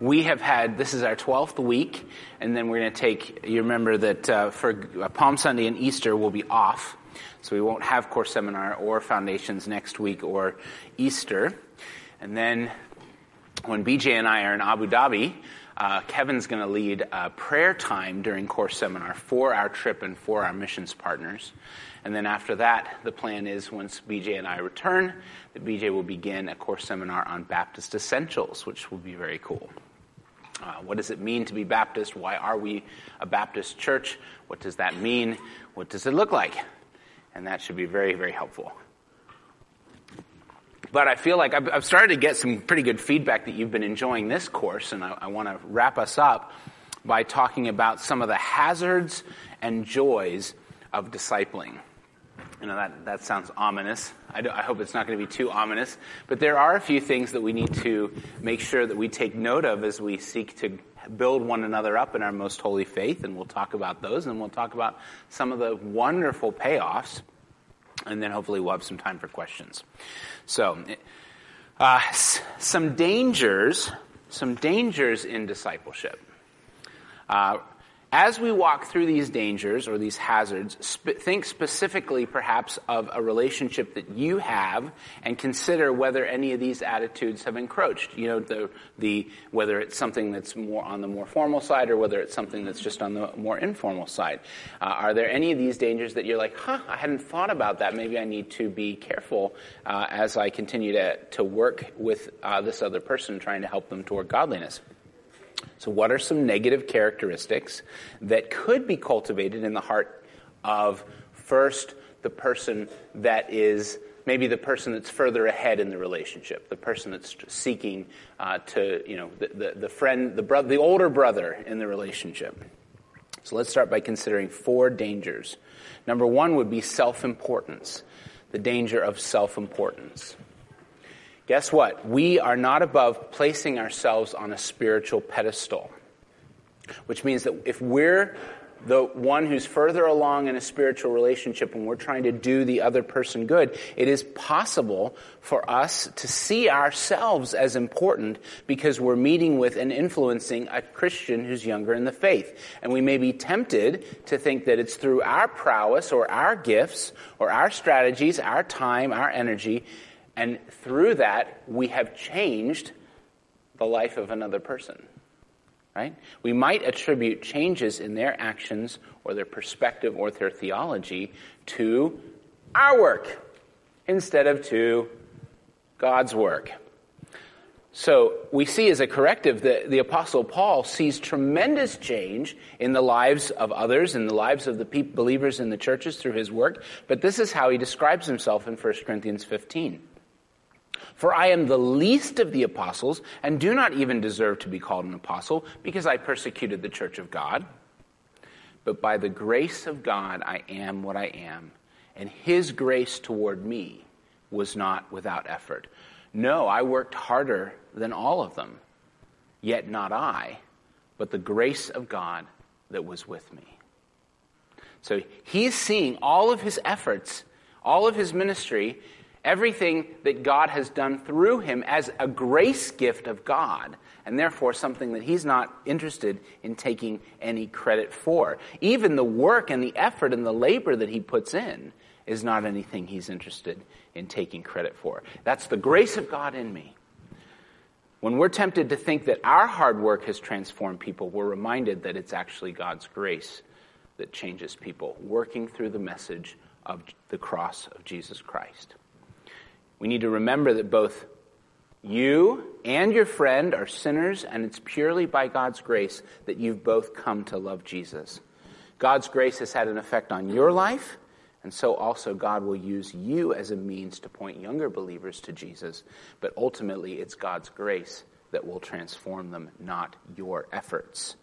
We have had, this is our 12th week, and then we're going to take, you remember that uh, for Palm Sunday and Easter we'll be off, so we won't have core seminar or foundations next week or Easter. And then when BJ and I are in Abu Dhabi, uh, Kevin's going to lead a prayer time during core seminar for our trip and for our missions partners. And then after that, the plan is once BJ and I return, that BJ will begin a core seminar on Baptist essentials, which will be very cool. Uh, what does it mean to be Baptist? Why are we a Baptist church? What does that mean? What does it look like? And that should be very, very helpful. But I feel like I've, I've started to get some pretty good feedback that you've been enjoying this course, and I, I want to wrap us up by talking about some of the hazards and joys of discipling. You know, that, that sounds ominous. I, I hope it's not going to be too ominous. But there are a few things that we need to make sure that we take note of as we seek to build one another up in our most holy faith. And we'll talk about those, and we'll talk about some of the wonderful payoffs. And then hopefully we'll have some time for questions. So, uh, some dangers, some dangers in discipleship. Uh, as we walk through these dangers or these hazards, sp- think specifically perhaps of a relationship that you have and consider whether any of these attitudes have encroached. You know, the, the, whether it's something that's more on the more formal side or whether it's something that's just on the more informal side. Uh, are there any of these dangers that you're like, huh, I hadn't thought about that. Maybe I need to be careful uh, as I continue to, to work with uh, this other person trying to help them toward godliness? So, what are some negative characteristics that could be cultivated in the heart of first the person that is maybe the person that's further ahead in the relationship, the person that's seeking uh, to, you know, the, the, the friend, the, bro- the older brother in the relationship? So, let's start by considering four dangers. Number one would be self importance, the danger of self importance. Guess what? We are not above placing ourselves on a spiritual pedestal. Which means that if we're the one who's further along in a spiritual relationship and we're trying to do the other person good, it is possible for us to see ourselves as important because we're meeting with and influencing a Christian who's younger in the faith. And we may be tempted to think that it's through our prowess or our gifts or our strategies, our time, our energy and through that, we have changed the life of another person. Right? We might attribute changes in their actions or their perspective or their theology to our work instead of to God's work. So we see as a corrective that the Apostle Paul sees tremendous change in the lives of others, in the lives of the believers in the churches through his work, but this is how he describes himself in 1 Corinthians 15. For I am the least of the apostles, and do not even deserve to be called an apostle, because I persecuted the church of God. But by the grace of God, I am what I am, and his grace toward me was not without effort. No, I worked harder than all of them, yet not I, but the grace of God that was with me. So he's seeing all of his efforts, all of his ministry everything that God has done through him as a grace gift of God, and therefore something that he's not interested in taking any credit for. Even the work and the effort and the labor that he puts in is not anything he's interested in taking credit for. That's the grace of God in me. When we're tempted to think that our hard work has transformed people, we're reminded that it's actually God's grace that changes people, working through the message of the cross of Jesus Christ. We need to remember that both you and your friend are sinners, and it's purely by God's grace that you've both come to love Jesus. God's grace has had an effect on your life, and so also God will use you as a means to point younger believers to Jesus. But ultimately, it's God's grace that will transform them, not your efforts.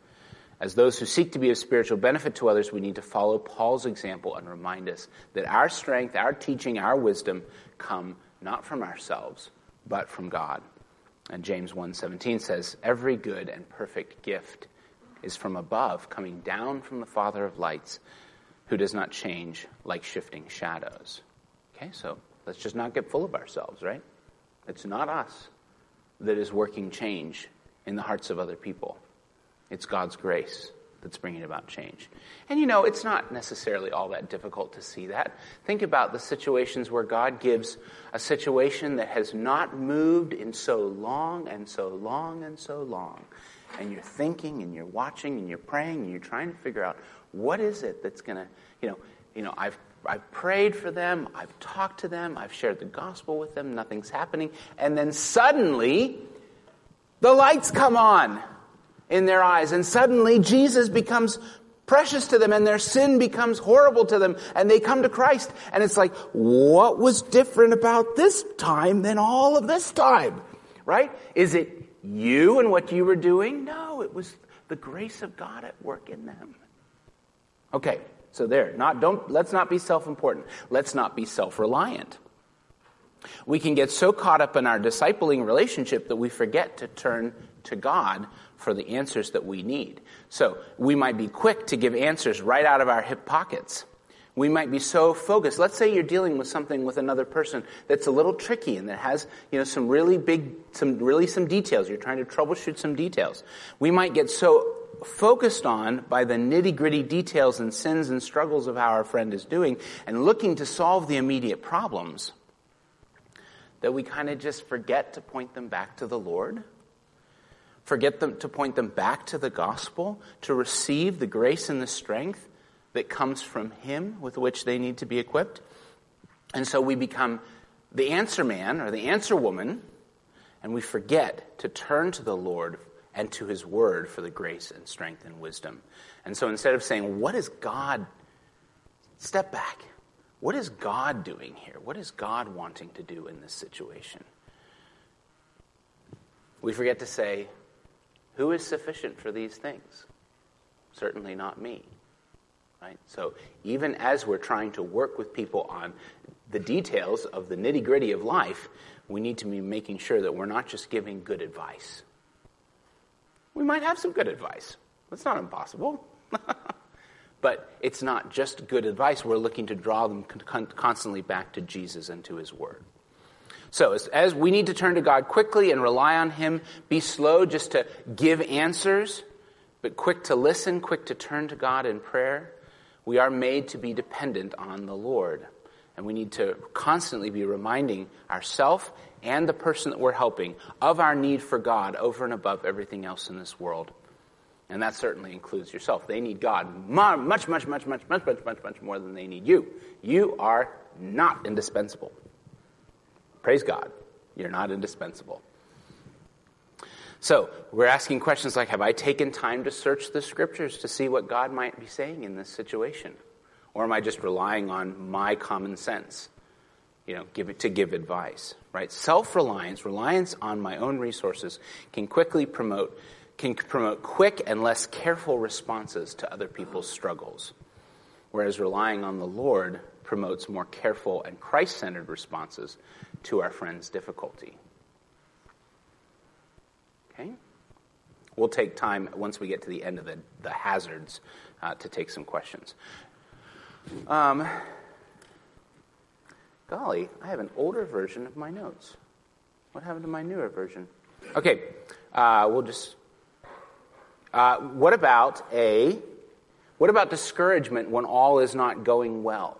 As those who seek to be of spiritual benefit to others, we need to follow Paul's example and remind us that our strength, our teaching, our wisdom come not from ourselves, but from God. And James 1:17 says, "Every good and perfect gift is from above, coming down from the Father of lights, who does not change like shifting shadows." Okay, so let's just not get full of ourselves, right? It's not us that is working change in the hearts of other people. It's God's grace that's bringing about change. And you know, it's not necessarily all that difficult to see that. Think about the situations where God gives a situation that has not moved in so long and so long and so long. And you're thinking and you're watching and you're praying and you're trying to figure out what is it that's going to, you know, you know, I've I've prayed for them, I've talked to them, I've shared the gospel with them, nothing's happening, and then suddenly the lights come on in their eyes. And suddenly Jesus becomes precious to them and their sin becomes horrible to them and they come to Christ. And it's like, what was different about this time than all of this time? Right? Is it you and what you were doing? No, it was the grace of God at work in them. Okay, so there. Not don't let's not be self-important. Let's not be self-reliant. We can get so caught up in our discipling relationship that we forget to turn to God for the answers that we need. So we might be quick to give answers right out of our hip pockets. We might be so focused. Let's say you're dealing with something with another person that's a little tricky and that has, you know, some really big, some really some details. You're trying to troubleshoot some details. We might get so focused on by the nitty gritty details and sins and struggles of how our friend is doing and looking to solve the immediate problems that we kind of just forget to point them back to the Lord forget them to point them back to the gospel, to receive the grace and the strength that comes from Him with which they need to be equipped. And so we become the answer man or the answer woman, and we forget to turn to the Lord and to His Word for the grace and strength and wisdom. And so instead of saying, What is God? Step back. What is God doing here? What is God wanting to do in this situation? We forget to say, who is sufficient for these things? Certainly not me. Right? So even as we're trying to work with people on the details of the nitty gritty of life, we need to be making sure that we're not just giving good advice. We might have some good advice. That's not impossible. but it's not just good advice. We're looking to draw them constantly back to Jesus and to his word. So, as, as, we need to turn to God quickly and rely on Him, be slow just to give answers, but quick to listen, quick to turn to God in prayer. We are made to be dependent on the Lord. And we need to constantly be reminding ourselves and the person that we're helping of our need for God over and above everything else in this world. And that certainly includes yourself. They need God much, much, much, much, much, much, much, much more than they need you. You are not indispensable. Praise God. You're not indispensable. So, we're asking questions like Have I taken time to search the scriptures to see what God might be saying in this situation? Or am I just relying on my common sense? You know, give it, to give advice, right? Self-reliance, reliance on my own resources can quickly promote, can promote quick and less careful responses to other people's struggles. Whereas relying on the Lord promotes more careful and Christ centered responses to our friend's difficulty. Okay? We'll take time once we get to the end of the, the hazards uh, to take some questions. Um, golly, I have an older version of my notes. What happened to my newer version? Okay, uh, we'll just. Uh, what about a? What about discouragement when all is not going well?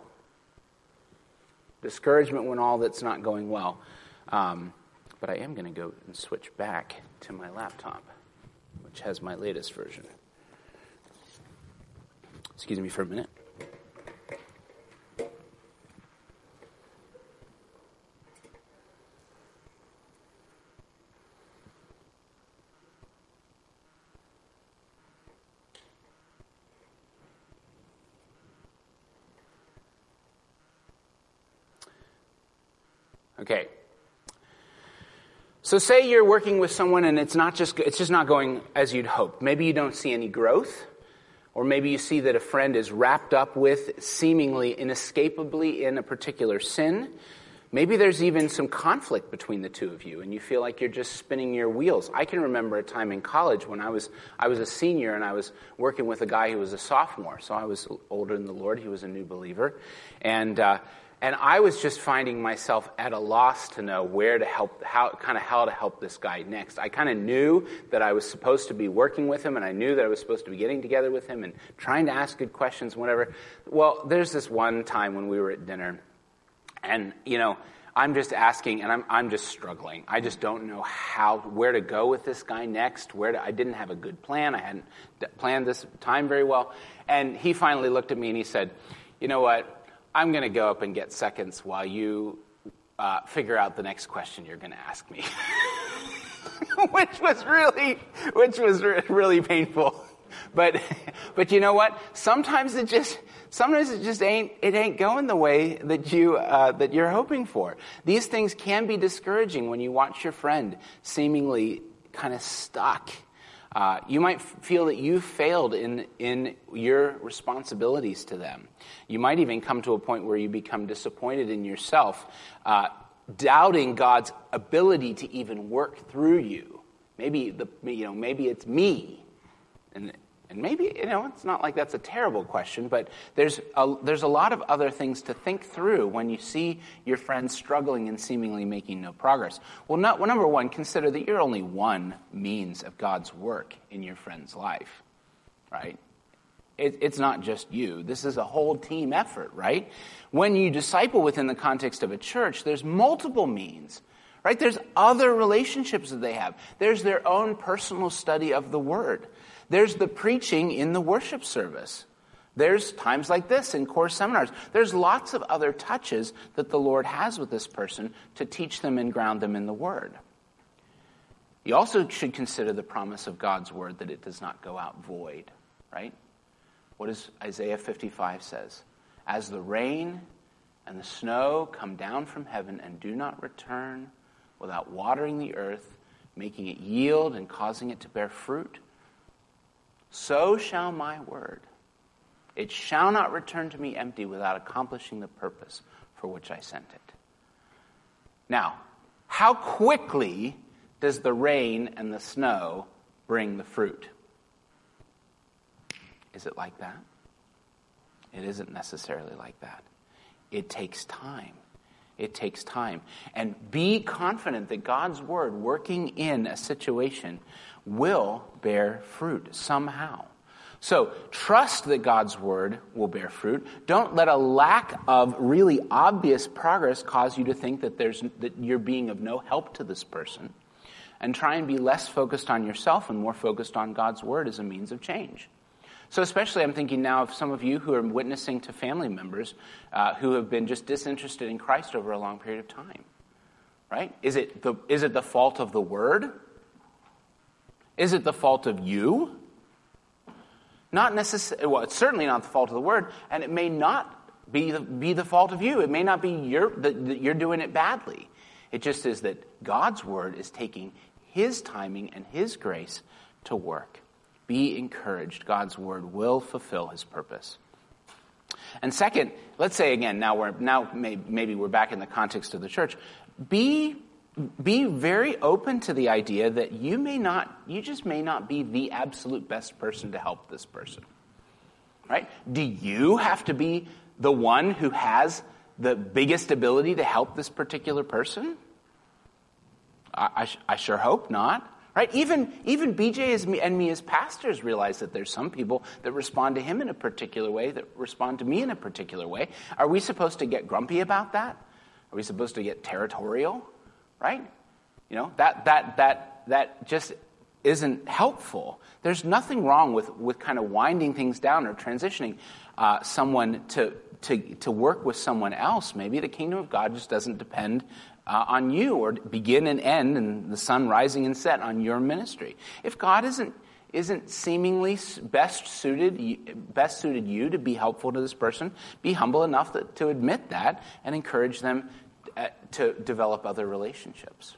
Discouragement when all that's not going well. Um, but I am going to go and switch back to my laptop, which has my latest version. Excuse me for a minute. Okay. So say you're working with someone and it's not just it's just not going as you'd hoped. Maybe you don't see any growth, or maybe you see that a friend is wrapped up with seemingly inescapably in a particular sin. Maybe there's even some conflict between the two of you and you feel like you're just spinning your wheels. I can remember a time in college when I was I was a senior and I was working with a guy who was a sophomore. So I was older in the Lord, he was a new believer. And uh, And I was just finding myself at a loss to know where to help, how, kind of how to help this guy next. I kind of knew that I was supposed to be working with him, and I knew that I was supposed to be getting together with him and trying to ask good questions, whatever. Well, there's this one time when we were at dinner, and, you know, I'm just asking, and I'm, I'm just struggling. I just don't know how, where to go with this guy next. Where to, I didn't have a good plan. I hadn't planned this time very well. And he finally looked at me and he said, You know what? I'm going to go up and get seconds while you uh, figure out the next question you're going to ask me. which was really, which was really painful. But, but you know what? Sometimes it just, sometimes it just ain't, it ain't going the way that you, uh, that you're hoping for. These things can be discouraging when you watch your friend seemingly kind of stuck. Uh, you might feel that you failed in, in your responsibilities to them. You might even come to a point where you become disappointed in yourself, uh, doubting God's ability to even work through you. Maybe the, you know, maybe it's me, and and maybe, you know, it's not like that's a terrible question, but there's a, there's a lot of other things to think through when you see your friend struggling and seemingly making no progress. Well, not, well, number one, consider that you're only one means of God's work in your friend's life, right? It, it's not just you. This is a whole team effort, right? When you disciple within the context of a church, there's multiple means right? There's other relationships that they have. There's their own personal study of the Word. There's the preaching in the worship service. There's times like this in core seminars. There's lots of other touches that the Lord has with this person to teach them and ground them in the Word. You also should consider the promise of God's Word that it does not go out void, right? What does Isaiah 55 says? As the rain and the snow come down from heaven and do not return without watering the earth, making it yield and causing it to bear fruit, so shall my word. It shall not return to me empty without accomplishing the purpose for which I sent it. Now, how quickly does the rain and the snow bring the fruit? Is it like that? It isn't necessarily like that. It takes time. It takes time. And be confident that God's word working in a situation will bear fruit somehow. So trust that God's word will bear fruit. Don't let a lack of really obvious progress cause you to think that there's that you're being of no help to this person. And try and be less focused on yourself and more focused on God's word as a means of change. So, especially, I'm thinking now of some of you who are witnessing to family members uh, who have been just disinterested in Christ over a long period of time. Right? Is it the, is it the fault of the word? Is it the fault of you? Not necessarily, well, it's certainly not the fault of the word, and it may not be the, be the fault of you. It may not be your, that, you're doing it badly. It just is that God's word is taking his timing and his grace to work. Be encouraged. God's word will fulfill his purpose. And second, let's say again, now we're, now maybe we're back in the context of the church. Be be very open to the idea that you may not, you just may not be the absolute best person to help this person. Right? Do you have to be the one who has the biggest ability to help this particular person? I, I, I sure hope not. Right? Even, even BJ and me as pastors realize that there's some people that respond to him in a particular way, that respond to me in a particular way. Are we supposed to get grumpy about that? Are we supposed to get territorial? Right? You know, that, that, that, that just isn't helpful. There's nothing wrong with, with kind of winding things down or transitioning uh, someone to, to, to work with someone else. Maybe the kingdom of God just doesn't depend uh, on you or begin and end and the sun rising and set on your ministry. If God isn't, isn't seemingly best suited, best suited you to be helpful to this person, be humble enough to, to admit that and encourage them to develop other relationships.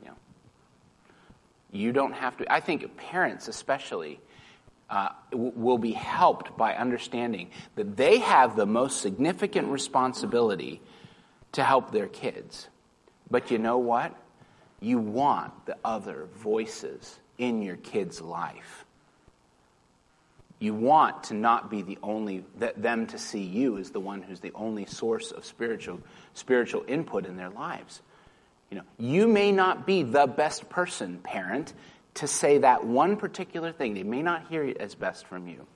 You, know, you don't have to. I think parents, especially, uh, will be helped by understanding that they have the most significant responsibility to help their kids. But you know what? You want the other voices in your kid's life. You want to not be the only, them to see you as the one who's the only source of spiritual, spiritual input in their lives. You know, you may not be the best person, parent, to say that one particular thing. They may not hear it as best from you.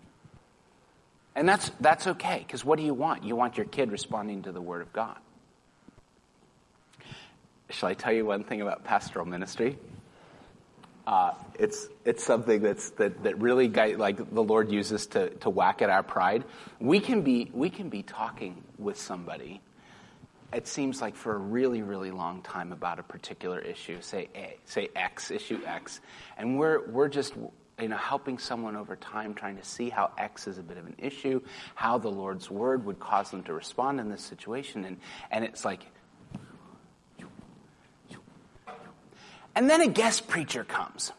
And that's, that's okay, because what do you want? You want your kid responding to the Word of God. Shall I tell you one thing about pastoral ministry? Uh, it's, it's something that's, that, that really guy, like the Lord uses to, to whack at our pride. We can, be, we can be talking with somebody, it seems like for a really, really long time about a particular issue, say A, say X, issue X, and we're, we're just you know, helping someone over time, trying to see how X is a bit of an issue, how the Lord's word would cause them to respond in this situation. And, and it's like, and then a guest preacher comes.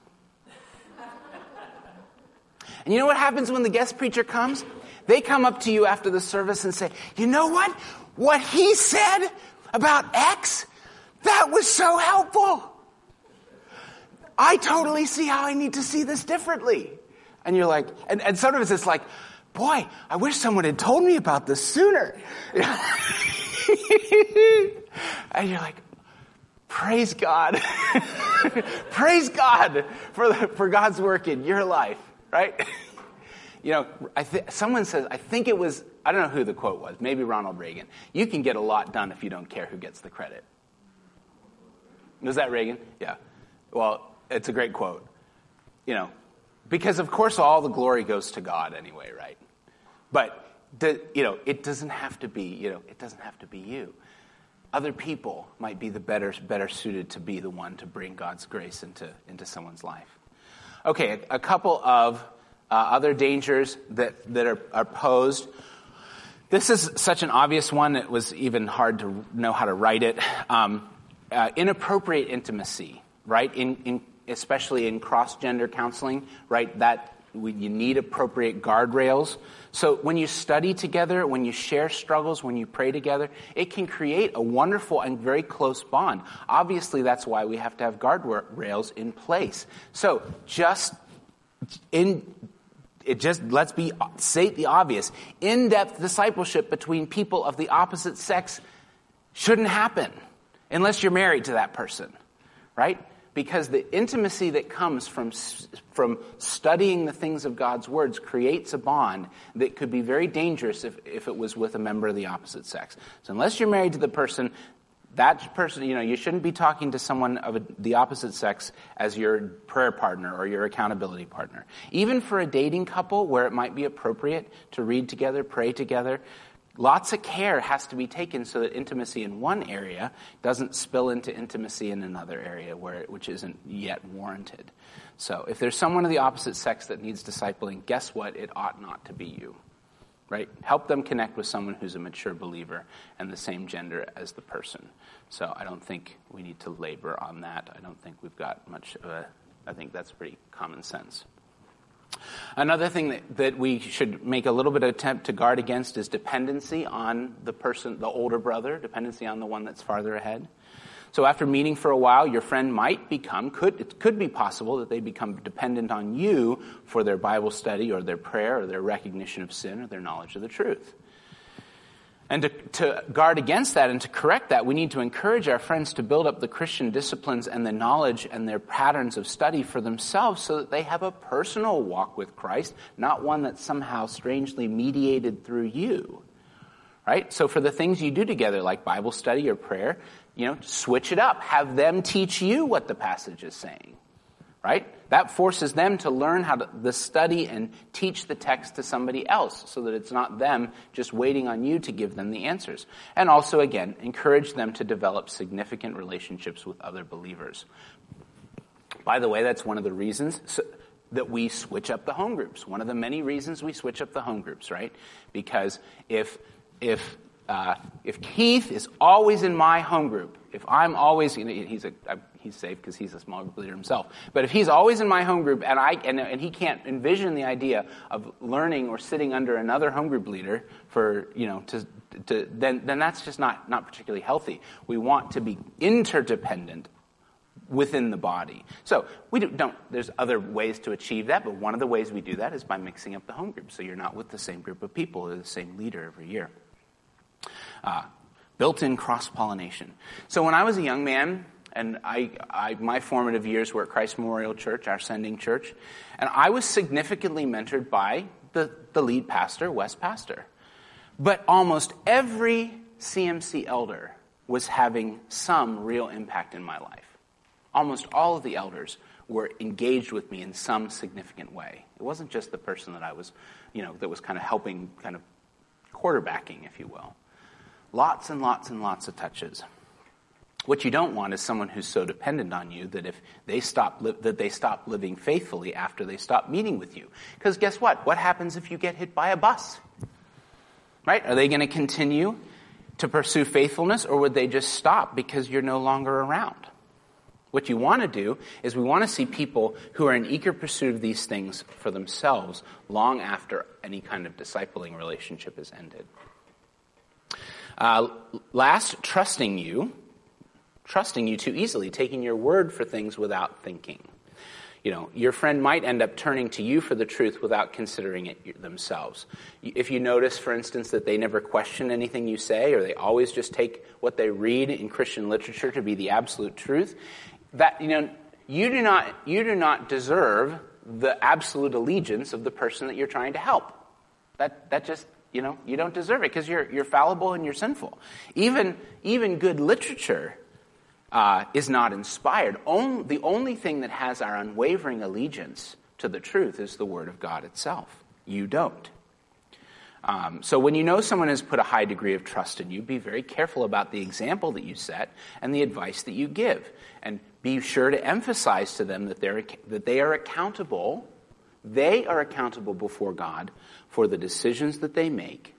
And you know what happens when the guest preacher comes? They come up to you after the service and say, you know what? What he said about X, that was so helpful. I totally see how I need to see this differently. And you're like, and, and sometimes it's like, boy, I wish someone had told me about this sooner. and you're like, praise God. praise God for, the, for God's work in your life, right? you know, I th- someone says, I think it was, I don't know who the quote was, maybe Ronald Reagan. You can get a lot done if you don't care who gets the credit. Was that Reagan? Yeah. Well, it's a great quote. You know, because of course all the glory goes to God anyway, right? But you know, it doesn't have to be, you know, it doesn't have to be you. Other people might be the better, better suited to be the one to bring God's grace into, into someone's life. Okay, a, a couple of uh, other dangers that, that are, are posed. This is such an obvious one, it was even hard to know how to write it. Um, uh, inappropriate intimacy, right? In, in especially in cross gender counseling, right? That you need appropriate guardrails. So when you study together, when you share struggles, when you pray together, it can create a wonderful and very close bond. Obviously, that's why we have to have guardrails in place. So just in it just let's be state the obvious. In-depth discipleship between people of the opposite sex shouldn't happen unless you're married to that person, right? Because the intimacy that comes from, from studying the things of God's words creates a bond that could be very dangerous if, if it was with a member of the opposite sex. So unless you're married to the person, that person, you know, you shouldn't be talking to someone of a, the opposite sex as your prayer partner or your accountability partner. Even for a dating couple where it might be appropriate to read together, pray together, Lots of care has to be taken so that intimacy in one area doesn't spill into intimacy in another area where which isn't yet warranted. So if there's someone of the opposite sex that needs discipling, guess what? It ought not to be you. Right? Help them connect with someone who's a mature believer and the same gender as the person. So I don't think we need to labor on that. I don't think we've got much of a I think that's pretty common sense. Another thing that, that we should make a little bit of attempt to guard against is dependency on the person, the older brother, dependency on the one that's farther ahead. So after meeting for a while, your friend might become, could, it could be possible that they become dependent on you for their Bible study or their prayer or their recognition of sin or their knowledge of the truth. And to, to, guard against that and to correct that, we need to encourage our friends to build up the Christian disciplines and the knowledge and their patterns of study for themselves so that they have a personal walk with Christ, not one that's somehow strangely mediated through you. Right? So for the things you do together, like Bible study or prayer, you know, switch it up. Have them teach you what the passage is saying right? That forces them to learn how to the study and teach the text to somebody else so that it's not them just waiting on you to give them the answers. And also, again, encourage them to develop significant relationships with other believers. By the way, that's one of the reasons that we switch up the home groups. One of the many reasons we switch up the home groups, right? Because if, if uh, if Keith is always in my home group, if I'm always, you know, he's a, he's safe because he's a small group leader himself. But if he's always in my home group and I and, and he can't envision the idea of learning or sitting under another home group leader for you know to, to then then that's just not not particularly healthy. We want to be interdependent within the body. So we do, not there's other ways to achieve that, but one of the ways we do that is by mixing up the home group. So you're not with the same group of people or the same leader every year. Uh, built in cross pollination. So when I was a young man, and I, I, my formative years were at Christ Memorial Church, our sending church, and I was significantly mentored by the, the lead pastor, Wes Pastor. But almost every CMC elder was having some real impact in my life. Almost all of the elders were engaged with me in some significant way. It wasn't just the person that I was, you know, that was kind of helping, kind of quarterbacking, if you will. Lots and lots and lots of touches. What you don't want is someone who's so dependent on you that if they stop li- that they stop living faithfully after they stop meeting with you. Because guess what? What happens if you get hit by a bus? Right? Are they going to continue to pursue faithfulness or would they just stop because you're no longer around? What you want to do is we want to see people who are in eager pursuit of these things for themselves long after any kind of discipling relationship is ended. Uh, last, trusting you trusting you too easily, taking your word for things without thinking. You know, your friend might end up turning to you for the truth without considering it themselves. If you notice, for instance, that they never question anything you say, or they always just take what they read in Christian literature to be the absolute truth, that you know, you do not you do not deserve the absolute allegiance of the person that you're trying to help. That that just you know you don't deserve it because you're you're fallible and you're sinful. Even even good literature uh, is not inspired. The only thing that has our unwavering allegiance to the truth is the Word of God itself. You don't. Um, so when you know someone has put a high degree of trust in you, be very careful about the example that you set and the advice that you give. And be sure to emphasize to them that, they're, that they are accountable. They are accountable before God for the decisions that they make.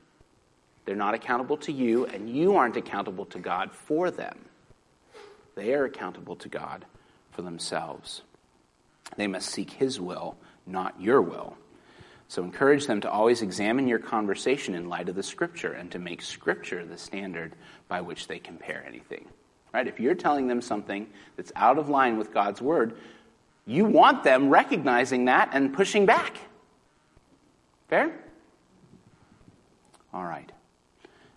They're not accountable to you, and you aren't accountable to God for them. They are accountable to God for themselves. They must seek His will, not your will. So encourage them to always examine your conversation in light of the Scripture and to make Scripture the standard by which they compare anything. Right? If you're telling them something that's out of line with God's Word, you want them recognizing that and pushing back. Fair? All right.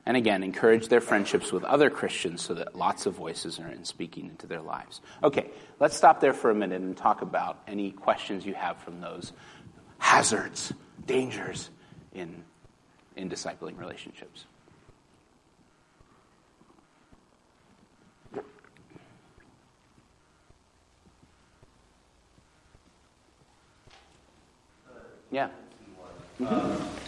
And again, encourage their friendships with other Christians so that lots of voices are in speaking into their lives. Okay, let's stop there for a minute and talk about any questions you have from those hazards, dangers in, in discipling relationships. Yeah. Mm-hmm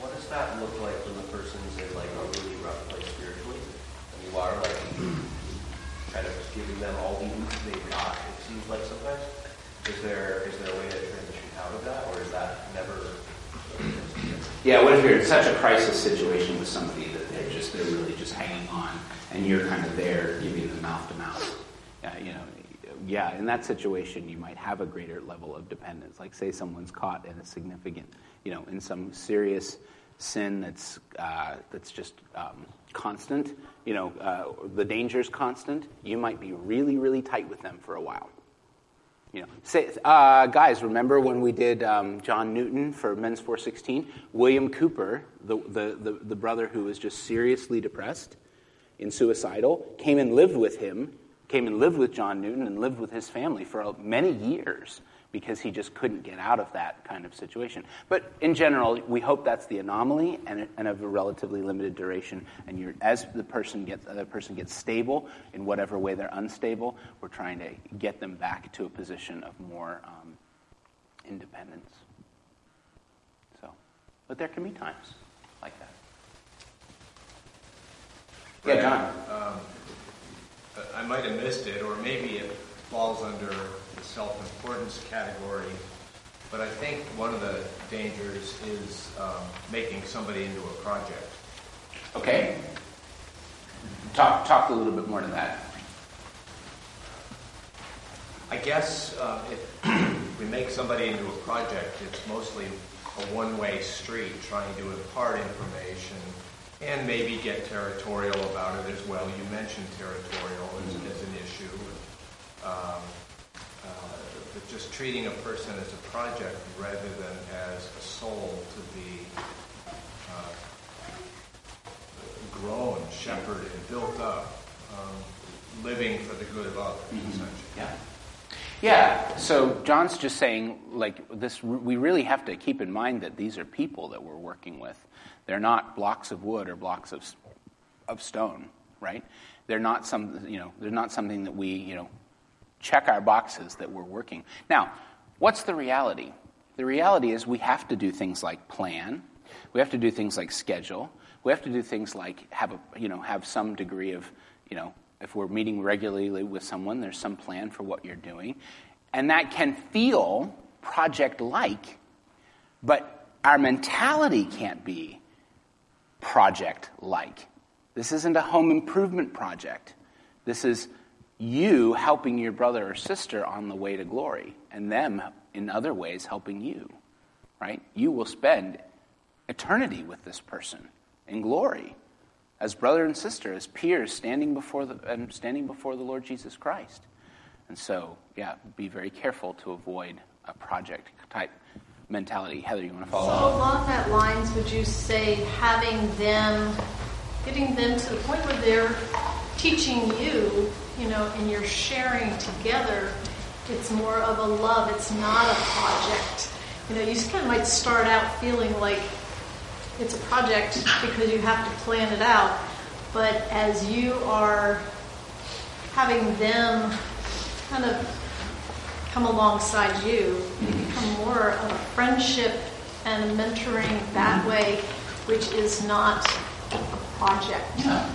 what does that look like when the person's in like a really rough place spiritually? And you are like kind of giving them all the they've got, it seems like sometimes. Is there is there a way to transition out of that or is that never Yeah, what if you're in such a crisis situation with somebody that they're just they're really just hanging on and you're kind of there giving them mouth to mouth. You know, yeah, in that situation, you might have a greater level of dependence. Like, say, someone's caught in a significant, you know, in some serious sin that's uh, that's just um, constant. You know, uh, the danger's constant. You might be really, really tight with them for a while. You know, say, uh, guys, remember when we did um, John Newton for Men's 416? William Cowper, the, the, the, the brother who was just seriously depressed and suicidal, came and lived with him came and lived with John Newton and lived with his family for many years because he just couldn't get out of that kind of situation. But in general, we hope that's the anomaly and, and of a relatively limited duration. And as the person gets, the person gets stable in whatever way they're unstable, we're trying to get them back to a position of more um, independence. So, but there can be times like that. Yeah, John. Um, I might have missed it, or maybe it falls under the self-importance category. But I think one of the dangers is um, making somebody into a project. Okay. Talk, talk a little bit more to that. I guess uh, if we make somebody into a project, it's mostly a one-way street trying to impart information and maybe get territorial about it as well. You mentioned territorial as, as an issue. um, uh, but just treating a person as a project rather than as a soul to be uh, grown, shepherded, built up, um, living for the good of others, essentially. Yeah. Yeah. So John's just saying, like this. We really have to keep in mind that these are people that we're working with. They're not blocks of wood or blocks of of stone, right? They're not some, you know, they're not something that we, you know, check our boxes that we're working. Now, what's the reality? The reality is we have to do things like plan. We have to do things like schedule. We have to do things like have a, you know, have some degree of, you know, if we're meeting regularly with someone, there's some plan for what you're doing. And that can feel project like, but our mentality can't be project like. This isn't a home improvement project. This is you helping your brother or sister on the way to glory, and them in other ways helping you. Right? You will spend eternity with this person in glory as brother and sister, as peers standing before the, and standing before the Lord Jesus Christ. And so, yeah, be very careful to avoid a project type mentality. Heather, you want to follow so up? along that lines, would you say having them, getting them to the point where they're teaching you, you know, and you're sharing together, it's more of a love. It's not a project. You know, you just kind of might start out feeling like it's a project because you have to plan it out. But as you are having them kind of come alongside you, you become more of a friendship and a mentoring that mm-hmm. way, which is not a project. Yeah.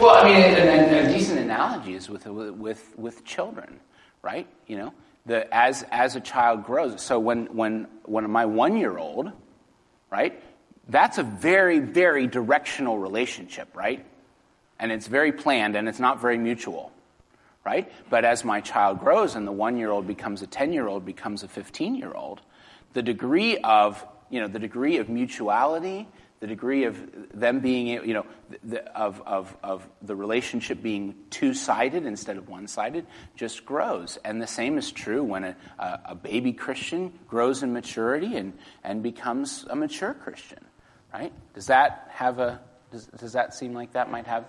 Well, I mean, a decent analogy is with, with, with children, right? You know, the, as, as a child grows. So when, when, when my one year old, right, that's a very, very directional relationship, right? And it's very planned and it's not very mutual, right? But as my child grows and the one year old becomes a 10 year old, becomes a 15 year old, the degree of, you know, the degree of mutuality, the degree of them being, you know, the, of, of, of the relationship being two sided instead of one sided just grows. And the same is true when a, a, baby Christian grows in maturity and, and becomes a mature Christian right? Does that have a, does, does that seem like that might have?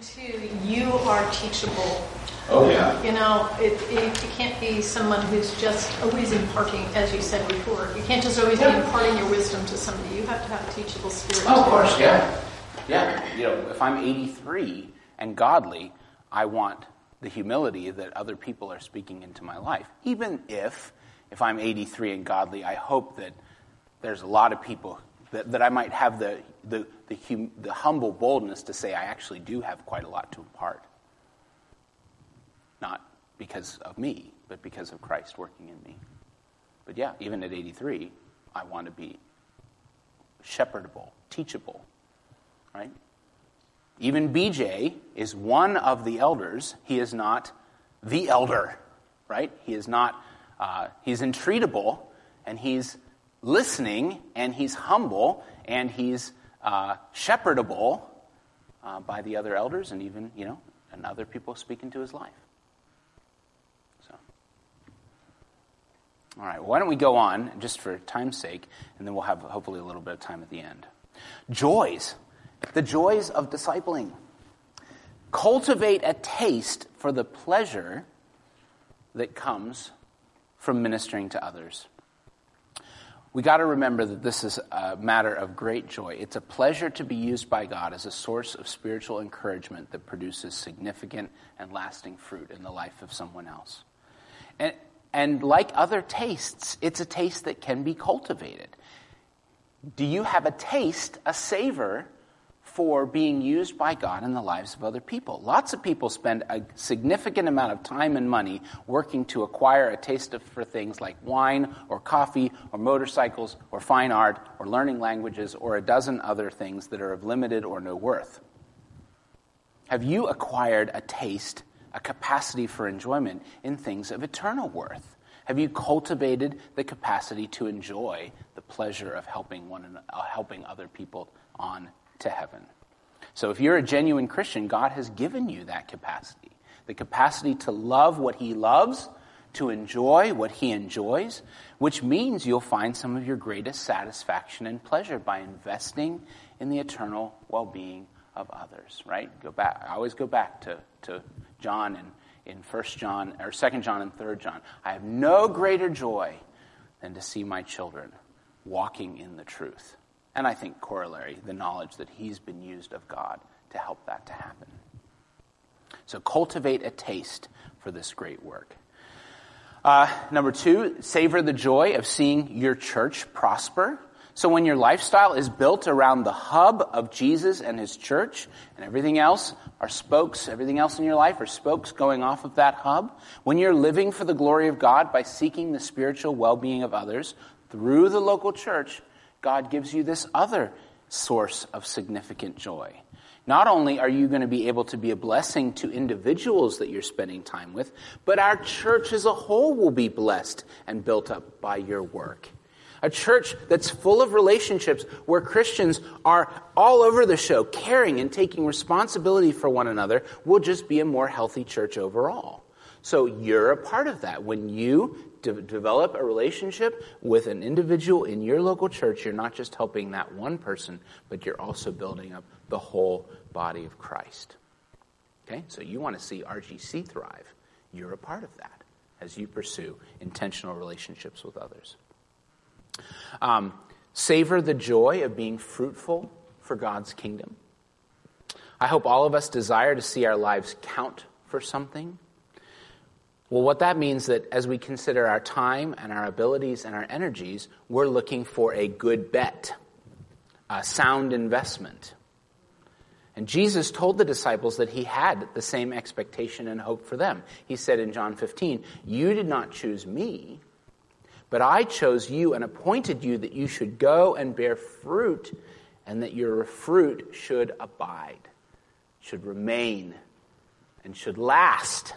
Too, you are teachable. Oh, yeah. You know, it, it, it, can't be someone who's just always imparting, as you said before. You can't just always yeah. be imparting your wisdom to somebody. You have to have a teachable spirit. Oh, of course, yeah. Yeah. You know, if I'm 83 and godly, I want the humility that other people are speaking into my life. Even if, if I'm 83 and godly, I hope that there's a lot of people that, that I might have the, the, the, hum, the humble boldness to say I actually do have quite a lot to impart. Not because of me, but because of Christ working in me. But yeah, even at 83, I want to be shepherdable, teachable, right? Even BJ is one of the elders. He is not the elder, right? He is not, uh, he's entreatable and he's listening and he's humble and he's uh, shepherdable uh, by the other elders and even, you know, and other people speaking to his life. So, all right, well, why don't we go on just for time's sake, and then we'll have hopefully a little bit of time at the end. Joys, the joys of discipling. Cultivate a taste for the pleasure that comes from ministering to others we got to remember that this is a matter of great joy. It's a pleasure to be used by God as a source of spiritual encouragement that produces significant and lasting fruit in the life of someone else. And, and like other tastes, it's a taste that can be cultivated. Do you have a taste, a savor for being used by God in the lives of other people. Lots of people spend a significant amount of time and money working to acquire a taste of, for things like wine or coffee or motorcycles or fine art or learning languages or a dozen other things that are of limited or no worth. Have you acquired a taste, a capacity for enjoyment in things of eternal worth? Have you cultivated the capacity to enjoy the pleasure of helping one uh, helping other people on to heaven. So if you're a genuine Christian, God has given you that capacity. the capacity to love what he loves, to enjoy what he enjoys, which means you'll find some of your greatest satisfaction and pleasure by investing in the eternal well being of others, right? Go back. I always go back to, to John and in 1 John or 2 John and 3 John. I have no greater joy than to see my children walking in the truth. And I think corollary, the knowledge that he's been used of God to help that to happen. So cultivate a taste for this great work. Uh, number two, savor the joy of seeing your church prosper. So when your lifestyle is built around the hub of Jesus and his church, and everything else are spokes, everything else in your life are spokes going off of that hub, when you're living for the glory of God by seeking the spiritual well being of others through the local church, God gives you this other source of significant joy. Not only are you going to be able to be a blessing to individuals that you're spending time with, but our church as a whole will be blessed and built up by your work. A church that's full of relationships where Christians are all over the show, caring and taking responsibility for one another, will just be a more healthy church overall. So you're a part of that. When you de- develop a relationship with an individual in your local church, you're not just helping that one person, but you're also building up the whole body of Christ. Okay? So you want to see RGC thrive. You're a part of that as you pursue intentional relationships with others. Um, savor the joy of being fruitful for God's kingdom. I hope all of us desire to see our lives count for something. Well, what that means is that as we consider our time and our abilities and our energies, we're looking for a good bet, a sound investment. And Jesus told the disciples that he had the same expectation and hope for them. He said in John 15, You did not choose me, but I chose you and appointed you that you should go and bear fruit, and that your fruit should abide, should remain, and should last.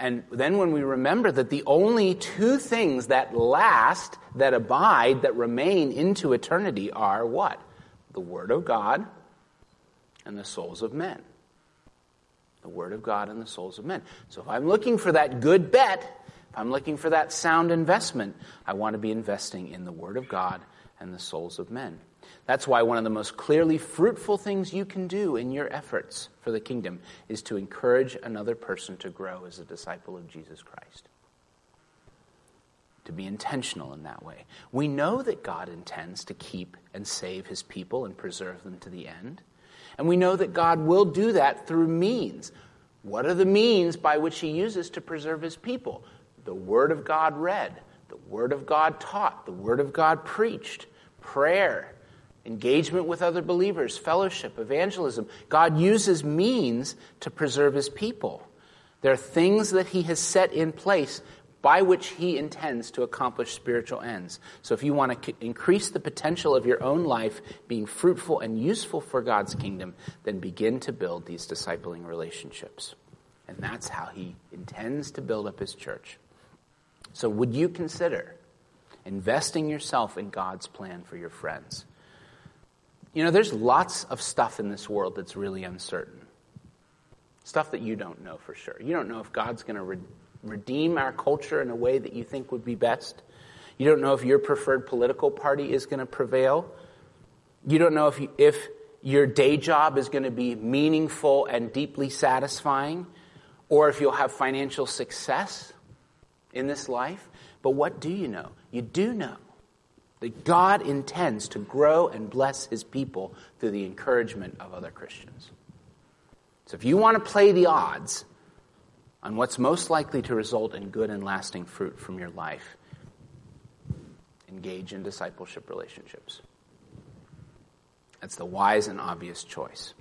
And then when we remember that the only two things that last, that abide, that remain into eternity are what? The Word of God and the souls of men. The Word of God and the souls of men. So if I'm looking for that good bet, if I'm looking for that sound investment, I want to be investing in the Word of God and the souls of men. That's why one of the most clearly fruitful things you can do in your efforts for the kingdom is to encourage another person to grow as a disciple of Jesus Christ. To be intentional in that way. We know that God intends to keep and save his people and preserve them to the end. And we know that God will do that through means. What are the means by which he uses to preserve his people? the Word of God read, the Word of God taught, the Word of God preached, prayer, engagement with other believers, fellowship, evangelism. God uses means to preserve His people. There are things that He has set in place by which He intends to accomplish spiritual ends. So if you want to increase the potential of your own life being fruitful and useful for God's kingdom, then begin to build these discipling relationships. And that's how He intends to build up His church. So, would you consider investing yourself in God's plan for your friends? You know, there's lots of stuff in this world that's really uncertain. Stuff that you don't know for sure. You don't know if God's going to re- redeem our culture in a way that you think would be best. You don't know if your preferred political party is going to prevail. You don't know if, you, if your day job is going to be meaningful and deeply satisfying, or if you'll have financial success in this life. But what do you know? You do know that God intends to grow and bless his people through the encouragement of other Christians. So if you want to play the odds on what's most likely to result in good and lasting fruit from your life, engage in discipleship relationships. That's the wise and obvious choice.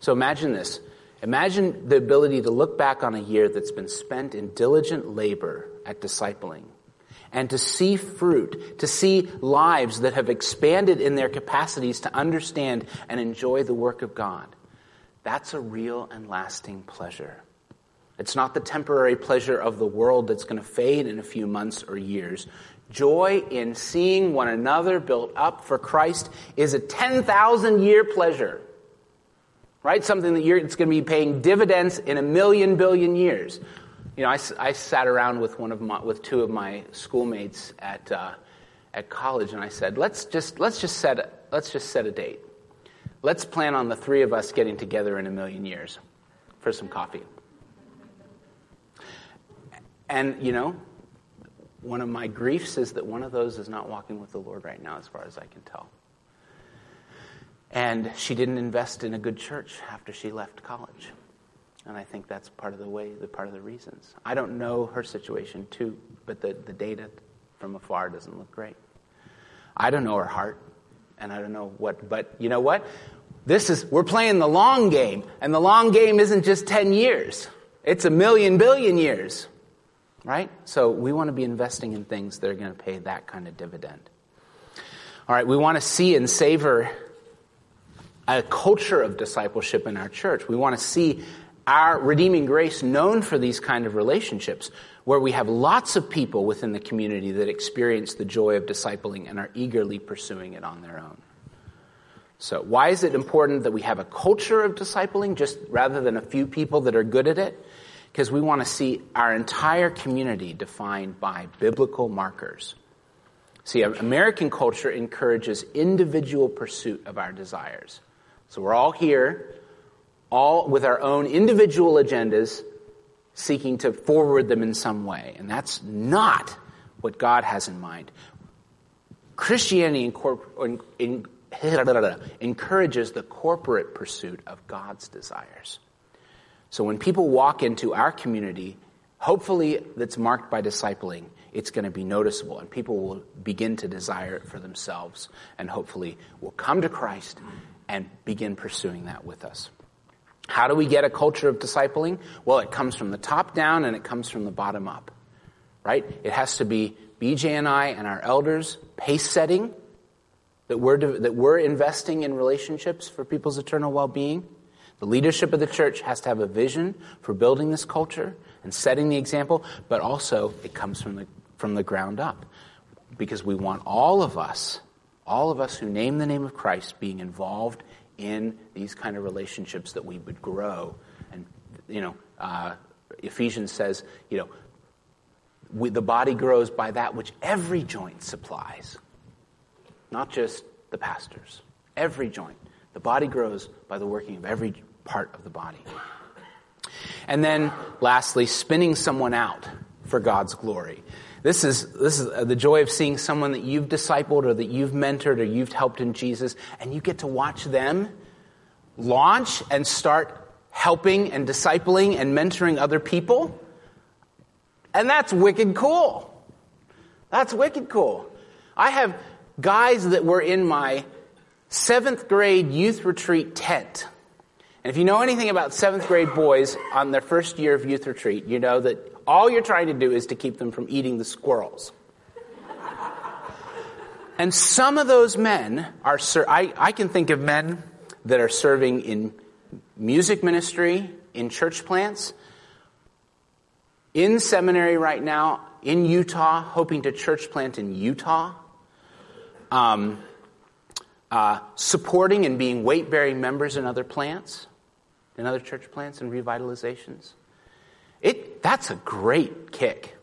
So imagine this. Imagine the ability to look back on a year that's been spent in diligent labor at discipling and to see fruit, to see lives that have expanded in their capacities to understand and enjoy the work of God. That's a real and lasting pleasure. It's not the temporary pleasure of the world that's going to fade in a few months or years. Joy in seeing one another built up for Christ is a 10,000 year pleasure. right? Something that you're, it's going to be paying dividends in a million billion years. You know, I, I sat around with one of my, with two of my schoolmates at, uh, at college, and I said, let's just, let's just set, a, let's just set a date. Let's plan on the three of us getting together in a million years for some coffee. And, you know, one of my griefs is that one of those is not walking with the Lord right now, as far as I can tell. And she didn't invest in a good church after she left college. And I think that's part of the way, the part of the reasons. I don't know her situation too, but the, the data from afar doesn't look great. I don't know her heart, and I don't know what, but you know what? This is, we're playing the long game, and the long game isn't just 10 years. It's a million billion years. Right? So we want to be investing in things that are going to pay that kind of dividend. All right, we want to see and savor a culture of discipleship in our church. We want to see our redeeming grace known for these kind of relationships where we have lots of people within the community that experience the joy of discipling and are eagerly pursuing it on their own. So, why is it important that we have a culture of discipling just rather than a few people that are good at it? Because we want to see our entire community defined by biblical markers. See, American culture encourages individual pursuit of our desires. So we're all here, all with our own individual agendas, seeking to forward them in some way. And that's not what God has in mind. Christianity encourages the corporate pursuit of God's desires. So when people walk into our community, hopefully that's marked by discipling, it's going to be noticeable and people will begin to desire it for themselves and hopefully will come to Christ and begin pursuing that with us. How do we get a culture of discipling? Well, it comes from the top down and it comes from the bottom up, right? It has to be BJ and I and our elders pace setting that we're, that we're investing in relationships for people's eternal well-being. The leadership of the church has to have a vision for building this culture and setting the example, but also it comes from the, from the ground up because we want all of us all of us who name the name of Christ being involved in these kind of relationships that we would grow. And, you know, uh, Ephesians says, you know, we, the body grows by that which every joint supplies, not just the pastors. Every joint. The body grows by the working of every part of the body. And then, lastly, spinning someone out for God's glory. This is, this is uh, the joy of seeing someone that you've discipled or that you've mentored or you've helped in Jesus, and you get to watch them launch and start helping and discipling and mentoring other people. And that's wicked cool. That's wicked cool. I have guys that were in my seventh grade youth retreat tent. And if you know anything about seventh grade boys on their first year of youth retreat, you know that all you're trying to do is to keep them from eating the squirrels. and some of those men are, I, I can think of men that are serving in music ministry, in church plants, in seminary right now, in Utah, hoping to church plant in Utah, um, uh, supporting and being weight bearing members in other plants, in other church plants and revitalizations. That's a great kick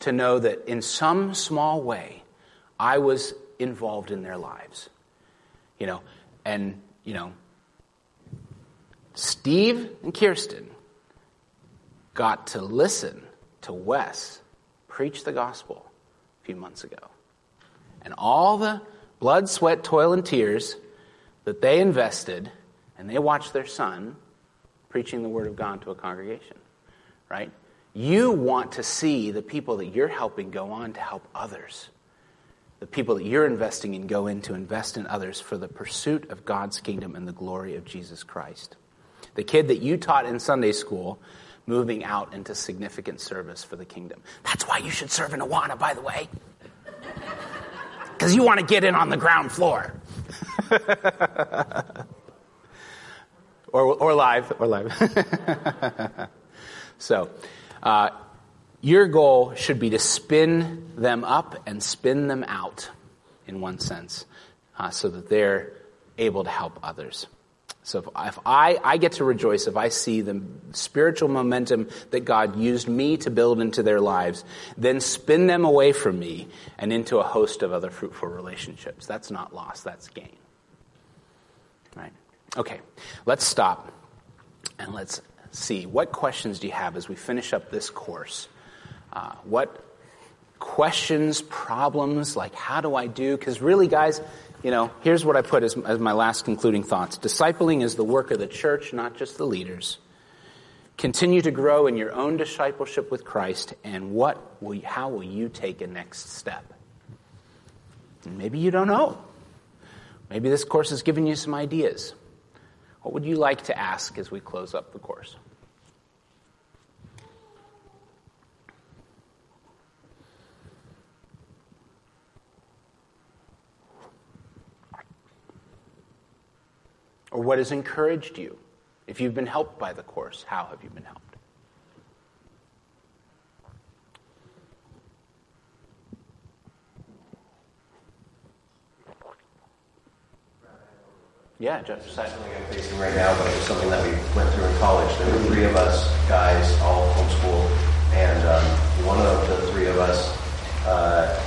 to know that in some small way, I was involved in their lives. You know, and, you know, Steve and Kirsten got to listen to Wes preach the gospel a few months ago. And all the blood, sweat, toil, and tears that they invested, and they watched their son preaching the word of God to a congregation right? You want to see the people that you're helping go on to help others. The people that you're investing in go in to invest in others for the pursuit of God's kingdom and the glory of Jesus Christ. The kid that you taught in Sunday school moving out into significant service for the kingdom. That's why you should serve in Awana, by the way. Because you want to get in on the ground floor. or, or live, or live. So, uh, your goal should be to spin them up and spin them out, in one sense, uh, so that they're able to help others. So if, if I, I get to rejoice if I see the spiritual momentum that God used me to build into their lives, then spin them away from me and into a host of other fruitful relationships. That's not loss, that's gain. Right? Okay, let's stop and let's see what questions do you have as we finish up this course. Uh, what questions, problems, like how do I do? Because really, guys, you know, here's what I put as, as my last concluding thoughts. Discipling is the work of the church, not just the leaders. Continue to grow in your own discipleship with Christ, and what will you, how will you take a next step? maybe you don't know. Maybe this course has given you some ideas. What would you like to ask as we close up the course? Or what has encouraged you? If you've been helped by the course, how have you been helped? Yeah, Jeff. Something I'm facing right now, but it was something that we went through in college. There were three of us guys, all homeschooled, and um, one of the three of us uh,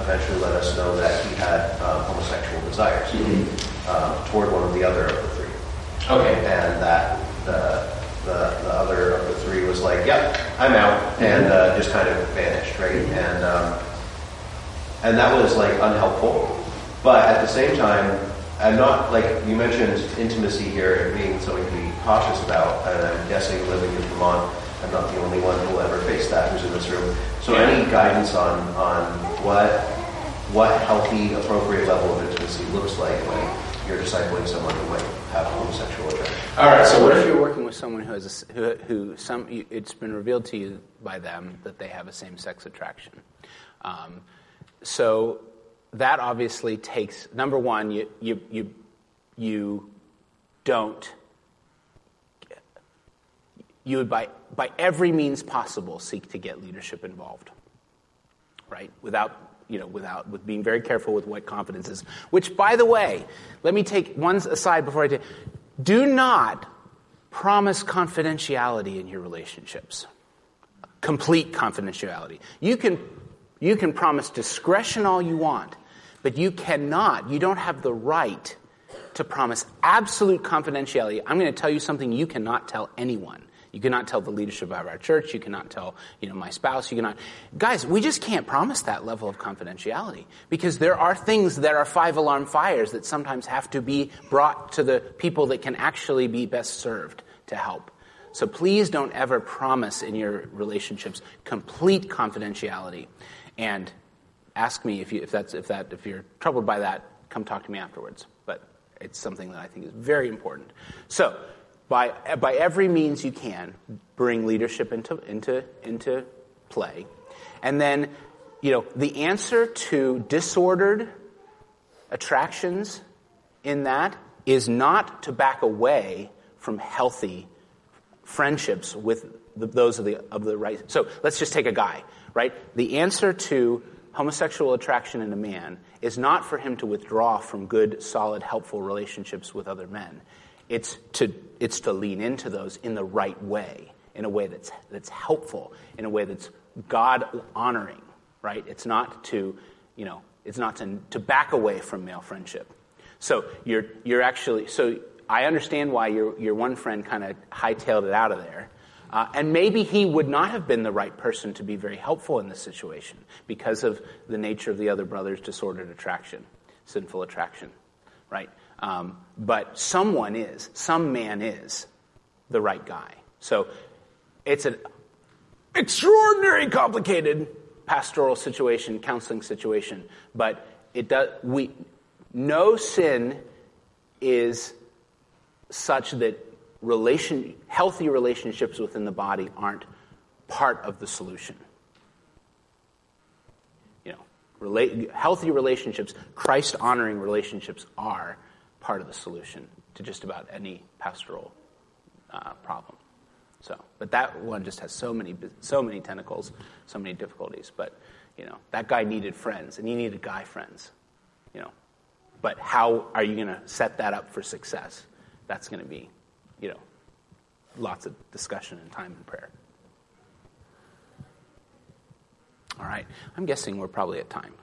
eventually let us know that he had um, homosexual desires mm-hmm. um, toward one of the other of the three. Okay. And that the, the, the other of the three was like, "Yep, I'm out," mm-hmm. and uh, just kind of vanished, right? And um, and that was like unhelpful. But at the same time, I'm not like you mentioned intimacy here and being something to be cautious about, and I'm guessing living in Vermont, I'm not the only one who will ever face that who's in this room. So, yeah. any guidance on on what what healthy, appropriate level of intimacy looks like when you're discipling someone who might have homosexual attraction? All right. So, what if you're working with someone who has a, who, who some it's been revealed to you by them that they have a same-sex attraction? Um, so that obviously takes number one, you you you you don't you would by by every means possible seek to get leadership involved. Right? Without you know, without with being very careful with what confidence is. Which, by the way, let me take one aside before I do. Do not promise confidentiality in your relationships. Complete confidentiality. You can you can promise discretion all you want, but you cannot, you don't have the right to promise absolute confidentiality. I'm going to tell you something you cannot tell anyone. You cannot tell the leadership of our church. You cannot tell, you know, my spouse. You cannot. Guys, we just can't promise that level of confidentiality because there are things that are five alarm fires that sometimes have to be brought to the people that can actually be best served to help. So please don't ever promise in your relationships complete confidentiality. And ask me if, you, if, that's, if, that, if you're troubled by that, come talk to me afterwards. But it's something that I think is very important. So, by, by every means you can, bring leadership into, into, into play. And then, you know, the answer to disordered attractions in that is not to back away from healthy friendships with the, those of the, of the right. So let's just take a guy, right? The answer to homosexual attraction in a man is not for him to withdraw from good, solid, helpful relationships with other men. It's to, it's to lean into those in the right way, in a way that's, that's helpful, in a way that's God honoring, right? It's not to, you know, it's not to, to back away from male friendship. So you're, you're actually, so I understand why your, your one friend kind of hightailed it out of there uh, and maybe he would not have been the right person to be very helpful in this situation because of the nature of the other brother's disordered attraction, sinful attraction, right? Um, but someone is, some man is the right guy. So it's an extraordinary complicated pastoral situation, counseling situation, but it does, we, no sin is such that relation, healthy relationships within the body aren't part of the solution. You know, relate, healthy relationships, Christ honoring relationships are part of the solution to just about any pastoral uh, problem. So, but that one just has so many, so many tentacles, so many difficulties. But you know, that guy needed friends, and he needed guy friends. You know, but how are you going to set that up for success? that's going to be, you know, lots of discussion and time and prayer. All right, I'm guessing we're probably at time.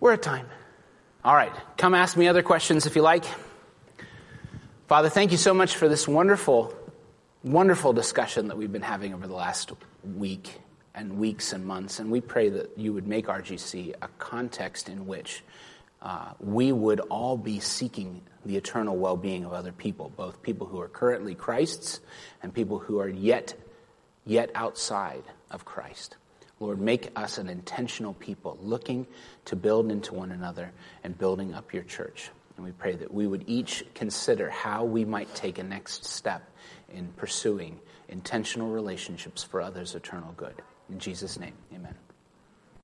We're at time. All right, come ask me other questions if you like. Father, thank you so much for this wonderful, wonderful discussion that we've been having over the last week and weeks and months. And we pray that you would make RGC a context in which uh, we would all be seeking the eternal well being of other people, both people who are currently Christ's and people who are yet, yet outside of Christ. Lord, make us an intentional people looking to build into one another and building up your church. And we pray that we would each consider how we might take a next step in pursuing intentional relationships for others' eternal good. In Jesus' name, amen.